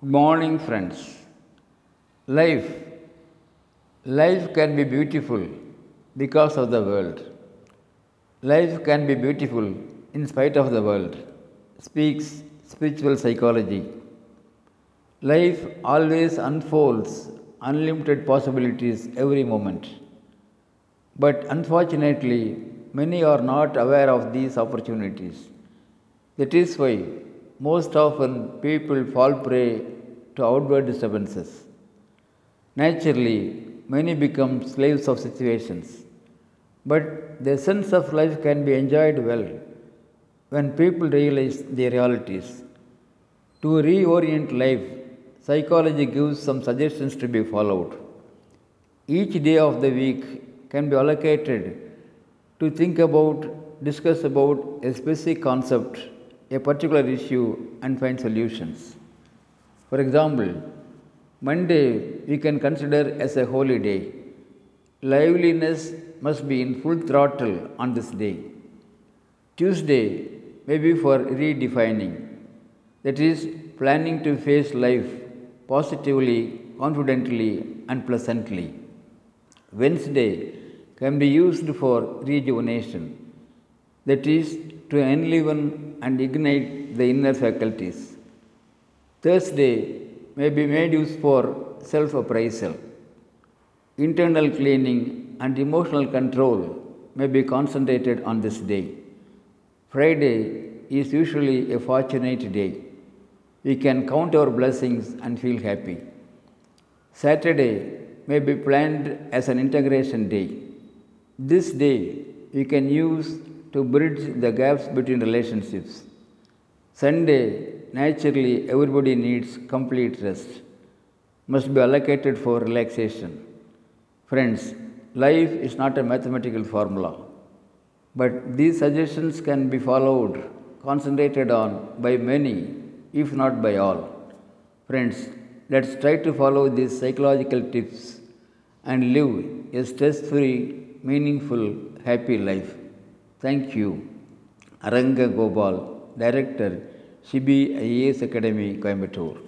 Good morning, friends. Life. Life can be beautiful because of the world. Life can be beautiful in spite of the world, speaks spiritual psychology. Life always unfolds unlimited possibilities every moment. But unfortunately, many are not aware of these opportunities. That is why most often people fall prey to outward disturbances. Naturally, many become slaves of situations. But the sense of life can be enjoyed well when people realize their realities. To reorient life, psychology gives some suggestions to be followed. Each day of the week can be allocated to think about, discuss about a specific concept, a particular issue, and find solutions. For example, Monday we can consider as a holy day. Liveliness must be in full throttle on this day. Tuesday may be for redefining, that is, planning to face life positively, confidently, and pleasantly. Wednesday can be used for rejuvenation, that is, to enliven and ignite the inner faculties. Thursday may be made use for self appraisal. Internal cleaning and emotional control may be concentrated on this day. Friday is usually a fortunate day. We can count our blessings and feel happy. Saturday may be planned as an integration day. This day we can use to bridge the gaps between relationships. Sunday, naturally, everybody needs complete rest, must be allocated for relaxation. Friends, life is not a mathematical formula, but these suggestions can be followed, concentrated on by many, if not by all. Friends, let's try to follow these psychological tips and live a stress free, meaningful, happy life. Thank you. Aranga Gopal, Director, Shibi Academy, Coimbatore.